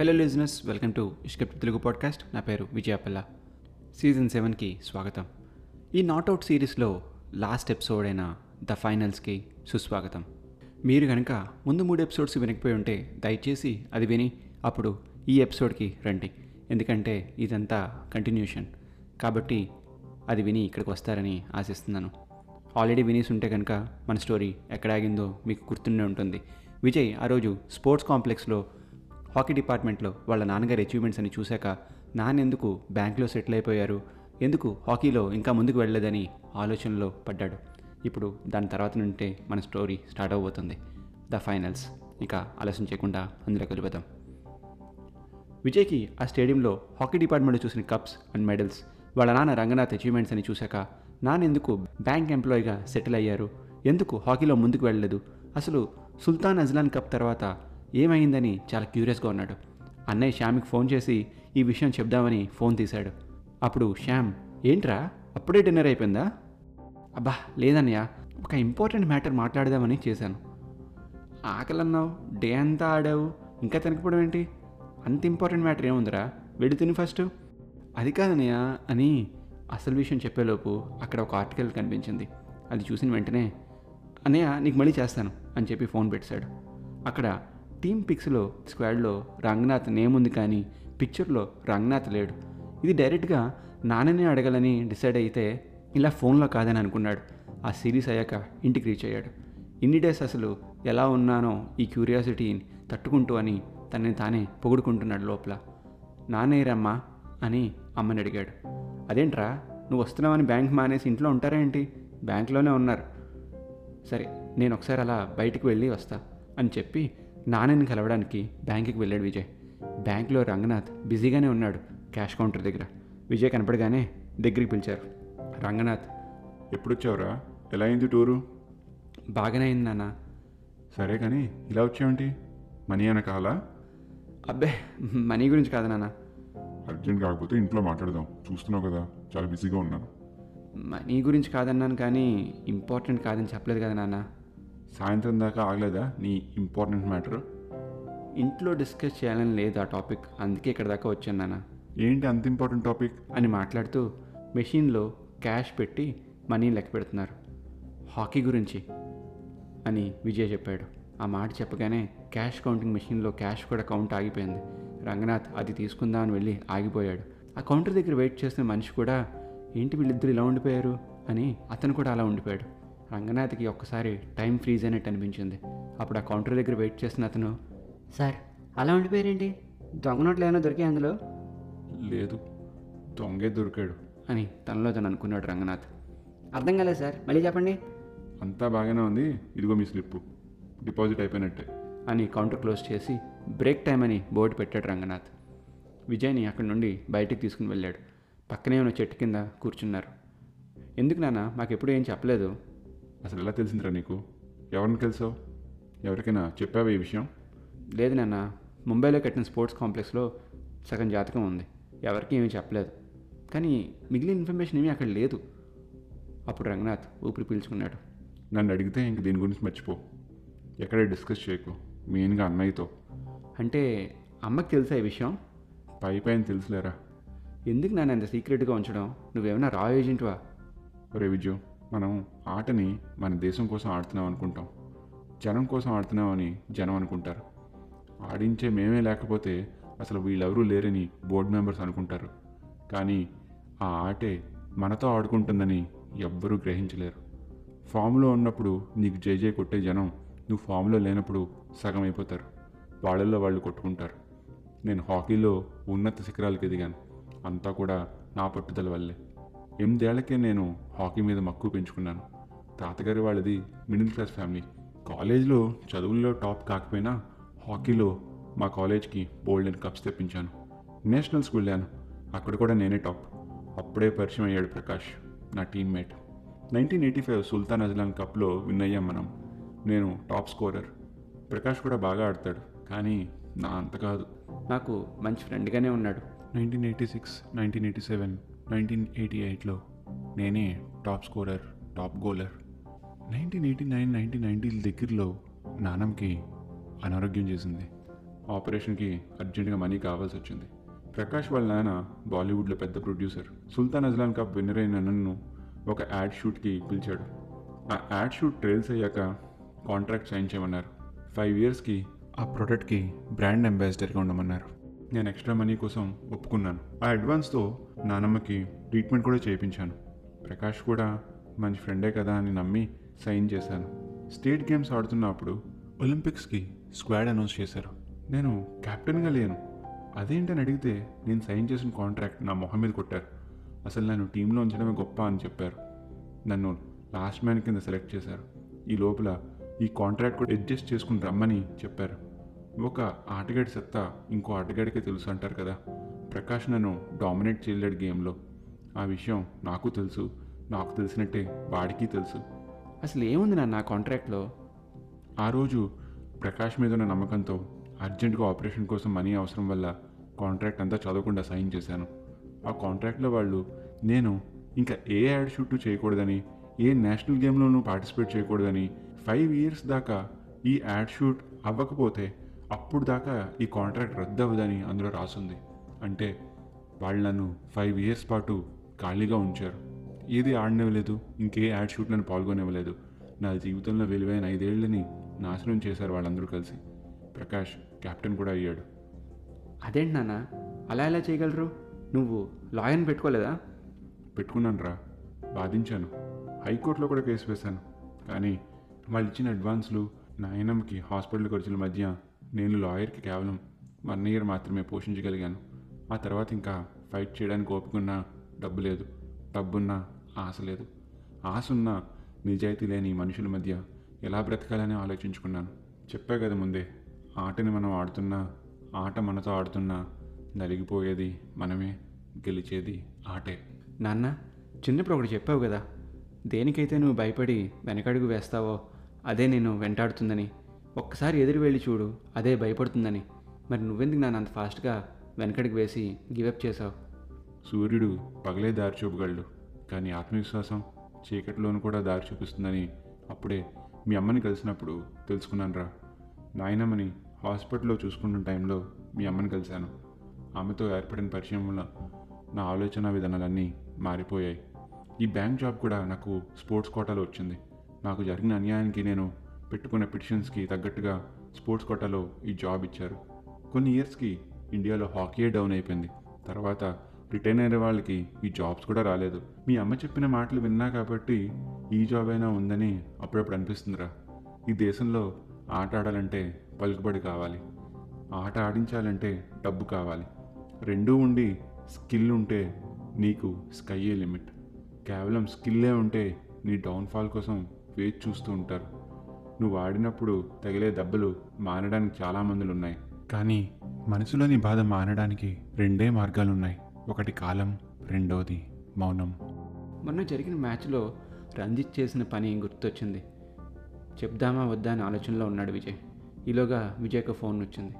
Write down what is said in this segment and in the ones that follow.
Hello listeners welcome to ఇష్కప్ Telugu podcast నా పేరు విజయపల్ల. సీజన్ సెవెన్కి స్వాగతం. ఈ నాట్అవుట్ సిరీస్లో లాస్ట్ ఎపిసోడ్ అయిన ద ఫైనల్స్కి సుస్వాగతం. మీరు కనుక ముందు మూడు ఎపిసోడ్స్ వినకపోయి ఉంటే దయచేసి అది విని అప్పుడు ఈ ఎపిసోడ్కి రండి. ఎందుకంటే ఇదంతా కంటిన్యూషన్ కాబట్టి అది విని ఇక్కడికి వస్తారని ఆశిస్తున్నాను. ఆల్రెడీ వినేసి ఉంటే కనుక మన స్టోరీ ఎక్కడ ఆగిందో మీకు గుర్తుండే ఉంటుంది. విజయ్ ఆ రోజు స్పోర్ట్స్ కాంప్లెక్స్లో హాకీ డిపార్ట్మెంట్లో వాళ్ళ నాన్నగారి అచీవ్మెంట్స్ అని చూశాక నాన్నెందుకు బ్యాంక్లో సెటిల్ అయిపోయారు? ఎందుకు హాకీలో ఇంకా ముందుకు వెళ్ళలేదని ఆలోచనలో పడ్డాడు. ఇప్పుడు దాని తర్వాత నుంటే మన స్టోరీ స్టార్ట్ అవబోతుంది ద ఫైనల్స్. ఇక ఆలస్యం చేయకుండా అందులోకి వెళ్ళిపోతాం విజయ్కి ఆ స్టేడియంలో హాకీ డిపార్ట్మెంట్లో చూసిన కప్స్ అండ్ మెడల్స్ వాళ్ళ నాన్న రంగనాథ్ అచీవ్మెంట్స్ అని చూశాక నాన్న ఎందుకు బ్యాంక్ ఎంప్లాయీగా సెటిల్ అయ్యారు? ఎందుకు హాకీలో ముందుకు వెళ్ళలేదు? అసలు సుల్తాన్ అజ్లాన్ కప్ తర్వాత ఏమైందని చాలా క్యూరియస్గా ఉన్నాడు. అన్నయ్య శ్యామ్కి ఫోన్ చేసి ఈ విషయం చెప్దామని ఫోన్ తీశాడు. అప్పుడు శ్యామ్ ఏంట్రా? అప్పుడే డిన్నర్ అయిపోయిందా? అబ్బా లేదన్నయ్య. ఒక ఇంపార్టెంట్ మ్యాటర్ మాట్లాడదామని చేశాను. ఆకలన్నావు? డే అంతా ఆడావు? ఇంకా తినకపోవడం ఏంటి? అంత ఇంపార్టెంట్ మ్యాటర్ ఏముందిరా? వెళ్ళి తిని ఫస్ట్. అది కాదన్నయ్య అని అసలు విషయం చెప్పేలోపు అక్కడ ఒక ఆర్టికల్ కనిపించింది. అది చూసిన వెంటనే అన్నయ్య నీకు మళ్ళీ చేస్తాను అని చెప్పి ఫోన్ పెట్టాడు అక్కడ టీమ్ పిక్స్లో స్క్వాడ్లో రంగనాథ్ నేమ్ ఉంది కానీ పిక్చర్లో రంగనాథ్ లేడు. ఇది డైరెక్ట్గా నాన్ననే అడగాలని డిసైడ్ అయితే ఇలా ఫోన్లో కాదని అనుకున్నాడు. ఆ సిరీస్ అయ్యాక ఇంటికి రీచ్ అయ్యాడు. ఇన్ని డేస్ అసలు ఎలా ఉన్నానో ఈ క్యూరియాసిటీని తట్టుకుంటూ అని తనని తానే పొగుడుకుంటున్నాడు లోపల. నానేరమ్మా అని అమ్మని అడిగాడు. అదేంట్రా నువ్వు వస్తున్నావని బ్యాంక్ మానేసి ఇంట్లో ఉంటారా ఏంటి? బ్యాంక్లోనే ఉన్నారు. సరే నేను ఒకసారి అలా బయటికి వెళ్ళి వస్తా అని చెప్పి నాన్నని కలవడానికి బ్యాంకుకి వెళ్ళాడు విజయ్. బ్యాంక్లో రంగనాథ్ బిజీగానే ఉన్నాడు క్యాష్ కౌంటర్ దగ్గర. విజయ్ కనపడగానే దగ్గరికి పిలిచారు. రంగనాథ్ ఎప్పుడొచ్చావురా ఎలా అయింది టూరు? బాగానే అయింది నాన్న. సరే కానీ ఇలా వచ్చావేంటి? మనీ అన్న కావాలా? అబ్బే మనీ గురించి కాదు నాన్న. అర్జెంట్ కాకపోతే ఇంట్లో మాట్లాడదాం. చూస్తున్నావు కదా చాలా బిజీగా ఉన్నాను. మనీ గురించి కాదన్నాను కానీ ఇంపార్టెంట్ కాదని చెప్పలేదు కదా నాన్న. సాయంత్రం దాకా ఆగలేదా నీ ఇంపార్టెంట్ మ్యాటర్? ఇంట్లో డిస్కస్ చేయాలని లేదు ఆ టాపిక్. అందుకే ఇక్కడ దాకా వచ్చాను నాన్న. ఏంటి అంత ఇంపార్టెంట్ టాపిక్? అని మాట్లాడుతూ మెషిన్లో క్యాష్ పెట్టి మనీ లెక్క పెడుతున్నారు. హాకీ గురించి అని విజయ్ చెప్పాడు. ఆ మాట చెప్పగానే క్యాష్ కౌంటింగ్ మెషిన్లో క్యాష్ కూడా కౌంట్ ఆగిపోయింది. రంగనాథ్ అది తీసుకుందామని వెళ్ళి ఆగిపోయాడు. ఆ కౌంటర్ దగ్గర వెయిట్ చేస్తున్న మనిషి కూడా ఏంటి వీళ్ళిద్దరు ఇలా ఉండిపోయారు? అని అతను కూడా అలా ఉండిపోయాడు. రంగనాథ్కి ఒక్కసారి టైం ఫ్రీజ్ అయినట్టు అనిపించింది. అప్పుడు ఆ కౌంటర్ దగ్గర వెయిట్ చేస్తున్న అతను సార్ అలా ఉండిపోయారేంటి? దొంగ నోట్లు ఏమైనా దొరికాయి అందులో? లేదు దొంగే దొరికాడు. అని తనలో తను అనుకున్నాడు రంగనాథ్. అర్థం కాలేదు సార్ మళ్ళీ చెప్పండి. అంతా బాగానే ఉంది ఇదిగో మీ స్లిప్ డిపాజిట్ అయిపోయినట్టే. అని కౌంటర్ క్లోజ్ చేసి బ్రేక్ టైం అని బోర్డు పెట్టాడు రంగనాథ్. విజయ్ని అక్కడి నుండి బయటికి తీసుకుని వెళ్ళాడు. పక్కనే ఉన్న చెట్టు కింద కూర్చున్నారు. ఎందుకు నాన్న మాకు ఎప్పుడు ఏం చెప్పలేదు? అసలు ఎలా తెలిసిందిరా నీకు? ఎవరిని కలిసావు ఎవరికైనా చెప్పావా ఈ విషయం? లేదు నాన్న. ముంబైలో కట్టిన స్పోర్ట్స్ కాంప్లెక్స్లో సగం జాతకం ఉంది. ఎవరికీ ఏమీ చెప్పలేదు. కానీ మిగిలిన ఇన్ఫర్మేషన్ ఏమీ అక్కడ లేదు. అప్పుడు రంగనాథ్ ఊపిరి పీల్చుకున్నాడు. నన్ను అడిగితే ఇంక దీని గురించి మర్చిపో. ఎక్కడ డిస్కస్ చేయకు. మెయిన్గా అన్నయ్యతో అంటే అమ్మకి తెలుసా ఈ విషయం? పై పైన తెలుసులేరా? ఎందుకు నాన్న అంత సీక్రెట్గా ఉంచడం? నువ్వేమైనా రా ఏజెంట్వా? ఒరే విజయ్ మనం ఆటని మన దేశం కోసం ఆడుతున్నాం అనుకుంటాం. జనం కోసం ఆడుతున్నామని జనం అనుకుంటారు. ఆడించే మేమే లేకపోతే అసలు వీళ్ళెవరూ లేరని బోర్డు మెంబర్స్ అనుకుంటారు. కానీ ఆ ఆటే మనతో ఆడుకుంటుందని ఎవ్వరూ గ్రహించలేరు. ఫామ్లో ఉన్నప్పుడు నీకు జై జై కొట్టే జనం నువ్వు ఫామ్లో లేనప్పుడు సగం అయిపోతారు. వాళ్ళల్లో వాళ్ళు కొట్టుకుంటారు. నేను హాకీలో ఉన్నత శిఖరాలకు ఎదిగాను. అంతా కూడా నా పట్టుదల వల్లే. ఎనిమిదేళ్ళకే నేను హాకీ మీద మక్కువ పెంచుకున్నాను. తాతగారి వాళ్ళది మిడిల్ క్లాస్ ఫ్యామిలీ. కాలేజ్లో చదువుల్లో టాప్ కాకపోయినా హాకీలో మా కాలేజ్కి బోల్డ్ అండ్ కప్స్ తెప్పించాను. నేషనల్స్కి వెళ్ళాను. అక్కడ కూడా నేనే టాప్. అప్పుడే పరిచయం అయ్యాడు ప్రకాష్ నా teammate. Nineteen eighty five Sultan Azlan కప్లో విన్ అయ్యాం మనం. నేను టాప్ స్కోరర్. ప్రకాష్ కూడా బాగా ఆడతాడు కానీ నా అంత కాదు. నాకు మంచి ఫ్రెండ్గానే ఉన్నాడు. Nineteen eighty six nineteen eighty seven nineteen eighty ఎయిట్లో నేనే top scorer top goaler. Nineteen eighty nine nineteen ninety దగ్గరలో నానంకి అనారోగ్యం చేసింది. ఆపరేషన్కి అర్జెంటుగా మనీ కావాల్సి వచ్చింది ప్రకాష్ వాళ్ళ నాన్న బాలీవుడ్లో పెద్ద producer. Sultan Azlan cup winner అయిన నన్ను ఒక యాడ్ షూట్కి పిలిచాడు. ఆ యాడ్ షూట్ ట్రైల్స్ అయ్యాక కాంట్రాక్ట్ సైన్ చేయమన్నారు. ఫైవ్ ఇయర్స్కి ఆ ప్రొడక్ట్కి బ్రాండ్ అంబాసిడర్గా ఉండమన్నారు. నేను ఎక్స్ట్రా మనీ కోసం ఒప్పుకున్నాను. ఆ అడ్వాన్స్తో నానమ్మకి ట్రీట్మెంట్ కూడా చేయించాను. ప్రకాష్ కూడా మంచి ఫ్రెండే కదా అని నమ్మి సైన్ చేశాను. స్టేట్ గేమ్స్ ఆడుతున్నప్పుడు ఒలింపిక్స్కి స్క్వాడ్ అనౌన్స్ చేశారు. నేను కెప్టెన్గా లేను. అదేంటని అడిగితే నేను సైన్ చేసిన కాంట్రాక్ట్ నా మొహం మీద కొట్టారు. అసలు నన్ను టీంలో ఉంచడమే గొప్ప అని చెప్పారు. నన్ను లాస్ట్ మ్యాన్ కింద సెలెక్ట్ చేశారు. ఈ లోపల ఈ కాంట్రాక్ట్ కూడా అడ్జస్ట్ చేసుకుని రమ్మని చెప్పారు. ఒక ఆటగాడి సత్తా ఇంకో ఆటగాడికే తెలుసు అంటారు కదా. ప్రకాష్ నన్ను డామినేట్ చేయలేడు గేమ్లో. ఆ విషయం నాకు తెలుసు. నాకు తెలిసినట్టే వాడికి తెలుసు. అసలు ఏముంది నాన్న ఆ కాంట్రాక్ట్లో? ఆ రోజు ప్రకాష్ మీద ఉన్న నమ్మకంతో అర్జెంటుగా ఆపరేషన్ కోసం మనీ అవసరం వల్ల కాంట్రాక్ట్ అంతా చదవకుండా సైన్ చేశాను. ఆ కాంట్రాక్ట్లో వాళ్ళు నేను ఇంకా ఏ యాడ్ షూట్ చేయకూడదని ఏ నేషనల్ గేమ్లోనూ పార్టిసిపేట్ చేయకూడదని ఫైవ్ ఇయర్స్ దాకా ఈ యాడ్ షూట్ అవ్వకపోతే అప్పుడు దాకా ఈ కాంట్రాక్ట్ రద్దు అవ్వదని అందులో రాసుంది. అంటే వాళ్ళు నన్ను ఫైవ్ ఇయర్స్ పాటు ఖాళీగా ఉంచారు. ఏది ఆడనివ్వలేదు ఇంకే యాడ్ షూట్లను పాల్గొనివ్వలేదు. నా జీవితంలో విలువైన ఐదేళ్ళని నాశనం చేశారు వాళ్ళందరూ కలిసి. ప్రకాష్ కెప్టెన్ కూడా అయ్యాడు. అదేంటి నాన్న? అలా ఎలా చేయగలరు? నువ్వు లాయర్ని పెట్టుకోలేదా? పెట్టుకున్నాను రా. బాధించాను హైకోర్టులో కూడా కేసు వేశాను. కానీ వాళ్ళు ఇచ్చిన అడ్వాన్స్లు నాయనమ్మకి హాస్పిటల్ ఖర్చుల మధ్య నేను లాయర్కి కేవలం వన్ ఇయర్ మాత్రమే పోషించగలిగాను. ఆ తర్వాత ఇంకా ఫైట్ చేయడానికి ఓపుకున్నా డబ్బు లేదు. డబ్బున్నా ఆశ లేదు. ఆశ ఉన్నా నిజాయితీ లేని మనుషుల మధ్య ఎలా బ్రతకాలని ఆలోచించుకున్నాను. చెప్పా కదా ముందే ఆటని మనం ఆడుతున్నా ఆట మనతో ఆడుతున్నా నలిగిపోయేది మనమే గెలిచేది ఆటే. నాన్న చిన్నప్పుడు ఒకటి చెప్పావు కదా దేనికైతే నువ్వు భయపడి వెనకడుగు వేస్తావో అదే నేను వెంటాడుతుందని. ఒక్కసారి ఎదురు వెళ్ళి చూడు అదే భయపడుతుందని. మరి నువ్వెందుకు నన్ను అంత ఫాస్ట్గా వెనకడికి వేసి గివప్ చేశావు? సూర్యుడు పగలే దారి చూపగలడు కానీ ఆత్మవిశ్వాసం చీకటిలోను కూడా దారి చూపిస్తుందని అప్పుడే మీ అమ్మని కలిసినప్పుడు తెలుసుకున్నాను రా నాయనమ్మని హాస్పిటల్లో చూసుకుంటున్న టైంలో మీ అమ్మని కలిశాను. ఆమెతో ఏర్పడిన పరిచయం వల్ల నా ఆలోచన విధానాలన్నీ మారిపోయాయి. ఈ బ్యాంక్ జాబ్ కూడా నాకు స్పోర్ట్స్ కోటాలో వచ్చింది. నాకు జరిగిన అన్యాయానికి నేను పెట్టుకున్న పిటిషన్స్కి తగ్గట్టుగా స్పోర్ట్స్ కోటాలో ఈ జాబ్ ఇచ్చారు. కొన్ని ఇయర్స్కి ఇండియాలో హాకీయే డౌన్ అయిపోయింది. తర్వాత రిటైన్ అయిన వాళ్ళకి ఈ జాబ్స్ కూడా రాలేదు. మీ అమ్మ చెప్పిన మాటలు విన్నా కాబట్టి ఈ జాబ్ అయినా ఉందని అప్పుడప్పుడు అనిపిస్తుందిరా. ఈ దేశంలో ఆట ఆడాలంటే పలుకుబడి కావాలి. ఆట ఆడించాలంటే డబ్బు కావాలి. రెండూ ఉండి స్కిల్ ఉంటే నీకు స్కైయే లిమిట్. కేవలం స్కిల్లే ఉంటే నీ డౌన్ఫాల్ కోసం వేచి చూస్తూ ఉంటారు. నువ్వు ఆడినప్పుడు తగిలే దెబ్బలు మానడానికి చాలా మందులు ఉన్నాయి కానీ మనసులోని బాధ మానడానికి రెండే మార్గాలు ఉన్నాయి ఒకటి కాలం రెండోది మౌనం. మొన్న జరిగిన మ్యాచ్లో రంజిత్ చేసిన పని గుర్తొచ్చింది. చెప్దామా వద్దా అని ఆలోచనలో ఉన్నాడు విజయ్. ఈలోగా విజయ్కి ఫోన్ వచ్చింది.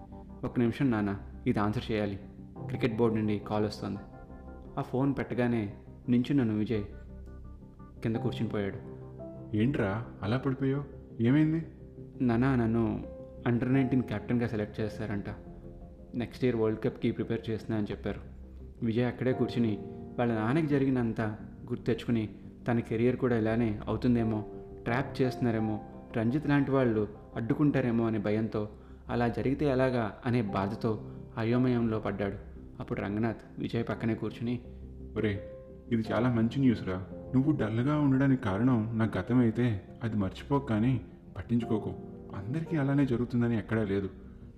ఒక నిమిషం నాన్న ఇది ఆన్సర్ చేయాలి. క్రికెట్ బోర్డు నుండి కాల్ వస్తుంది. ఆ ఫోన్ పెట్టగానే నించున్నాను విజయ్. కింద కూర్చుని పోయాడు. ఏంట్రా అలా పడిపోయావు? ఏమైంది? నాన్న నన్ను అండర్ నైన్టీన్ కెప్టెన్గా సెలెక్ట్ చేస్తారంట. నెక్స్ట్ ఇయర్ వరల్డ్ కప్కి ప్రిపేర్ చేస్తున్నా అని చెప్పారు. విజయ్ అక్కడే కూర్చుని వాళ్ళ నాన్నకి జరిగినంత గుర్తు తెచ్చుకుని తన కెరియర్ కూడా ఇలానే అవుతుందేమో ట్రాప్ చేస్తున్నారేమో రంజిత్ లాంటి వాళ్ళు అడ్డుకుంటారేమో అనే భయంతో అలా జరిగితే ఎలాగా అనే బాధతో అయోమయంలో పడ్డాడు. అప్పుడు రంగనాథ్ విజయ్ పక్కనే కూర్చుని ఒరే ఇది చాలా మంచి న్యూస్ రా నువ్వు డల్గా ఉండడానికి కారణం నా గతం అయితే అది మర్చిపోక కానీ పట్టించుకోకు. అందరికీ అలానే జరుగుతుందని ఎక్కడా లేదు.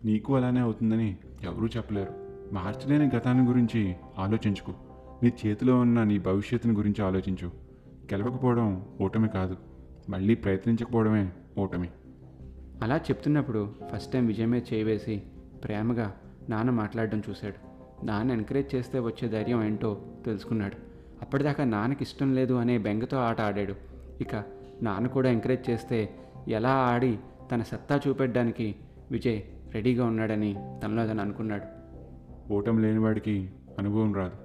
నీకు అలానే అవుతుందని ఎవరూ చెప్పలేరు. మార్చలేని గతాన్ని గురించి ఆలోచించుకో. నీ చేతిలో ఉన్న నీ భవిష్యత్తుని గురించి ఆలోచించు. గెలవకపోవడం ఓటమి కాదు. మళ్ళీ ప్రయత్నించకపోవడమే ఓటమి. అలా చెప్తున్నప్పుడు ఫస్ట్ టైం విజయమే చేయవేసి ప్రేమగా నాన్న మాట్లాడడం చూశాడు. నాన్న ఎంకరేజ్ చేస్తే వచ్చే ధైర్యం ఏంటో తెలుసుకున్నాడు. అప్పటిదాకా నాన్నకి ఇష్టం లేదు అనే బెంగతో ఆట ఆడాడు. ఇక నాన్న కూడా ఎంకరేజ్ చేస్తే ఎలా ఆడి తన సత్తా చూపెట్టడానికి విజయ్ రెడీగా ఉన్నాడని తనలో తను అనుకున్నాడు. ఓటమి లేనివాడికి అనుభవం రాదు.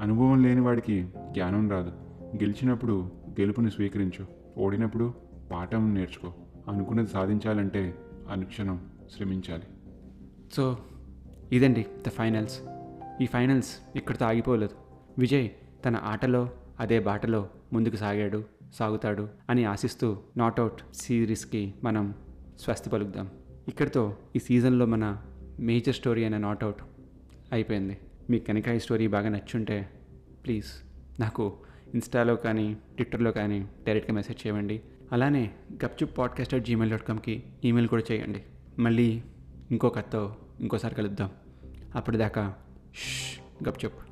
అనుభవం లేనివాడికి జ్ఞానం రాదు. గెలిచినప్పుడు గెలుపుని స్వీకరించు. ఓడినప్పుడు పాఠం నేర్చుకో. అనుకున్నది సాధించాలంటే అనుక్షణం శ్రమించాలి. సో ఇదండి ద ఫైనల్స్. ఈ ఫైనల్స్ ఇక్కడితో ఆగిపోలేదు. విజయ్ తన ఆటలో అదే బాటలో ముందుకు సాగాడు. సాగుతాడు అని ఆశిస్తూ నాట్అవుట్ సిరీస్కి మనం స్వస్తి పలుకుదాం. ఇక్కడితో ఈ సీజన్లో మన మేజర్ స్టోరీ అయిన నాట్అవుట్ అయిపోయింది. మీకు కనుక ఈ స్టోరీ బాగా నచ్చుంటే ప్లీజ్ నాకు ఇన్స్టాలో కానీ ట్విట్టర్లో కానీ డైరెక్ట్గా మెసేజ్ చేయండి. అలానే Gupchup podcast at Gmail dot కామ్కి email కూడా చేయండి. మళ్ళీ ఇంకో కథతో ఇంకోసారి కలుద్దాం. అప్పటిదాకా ష్ గప్చుప్.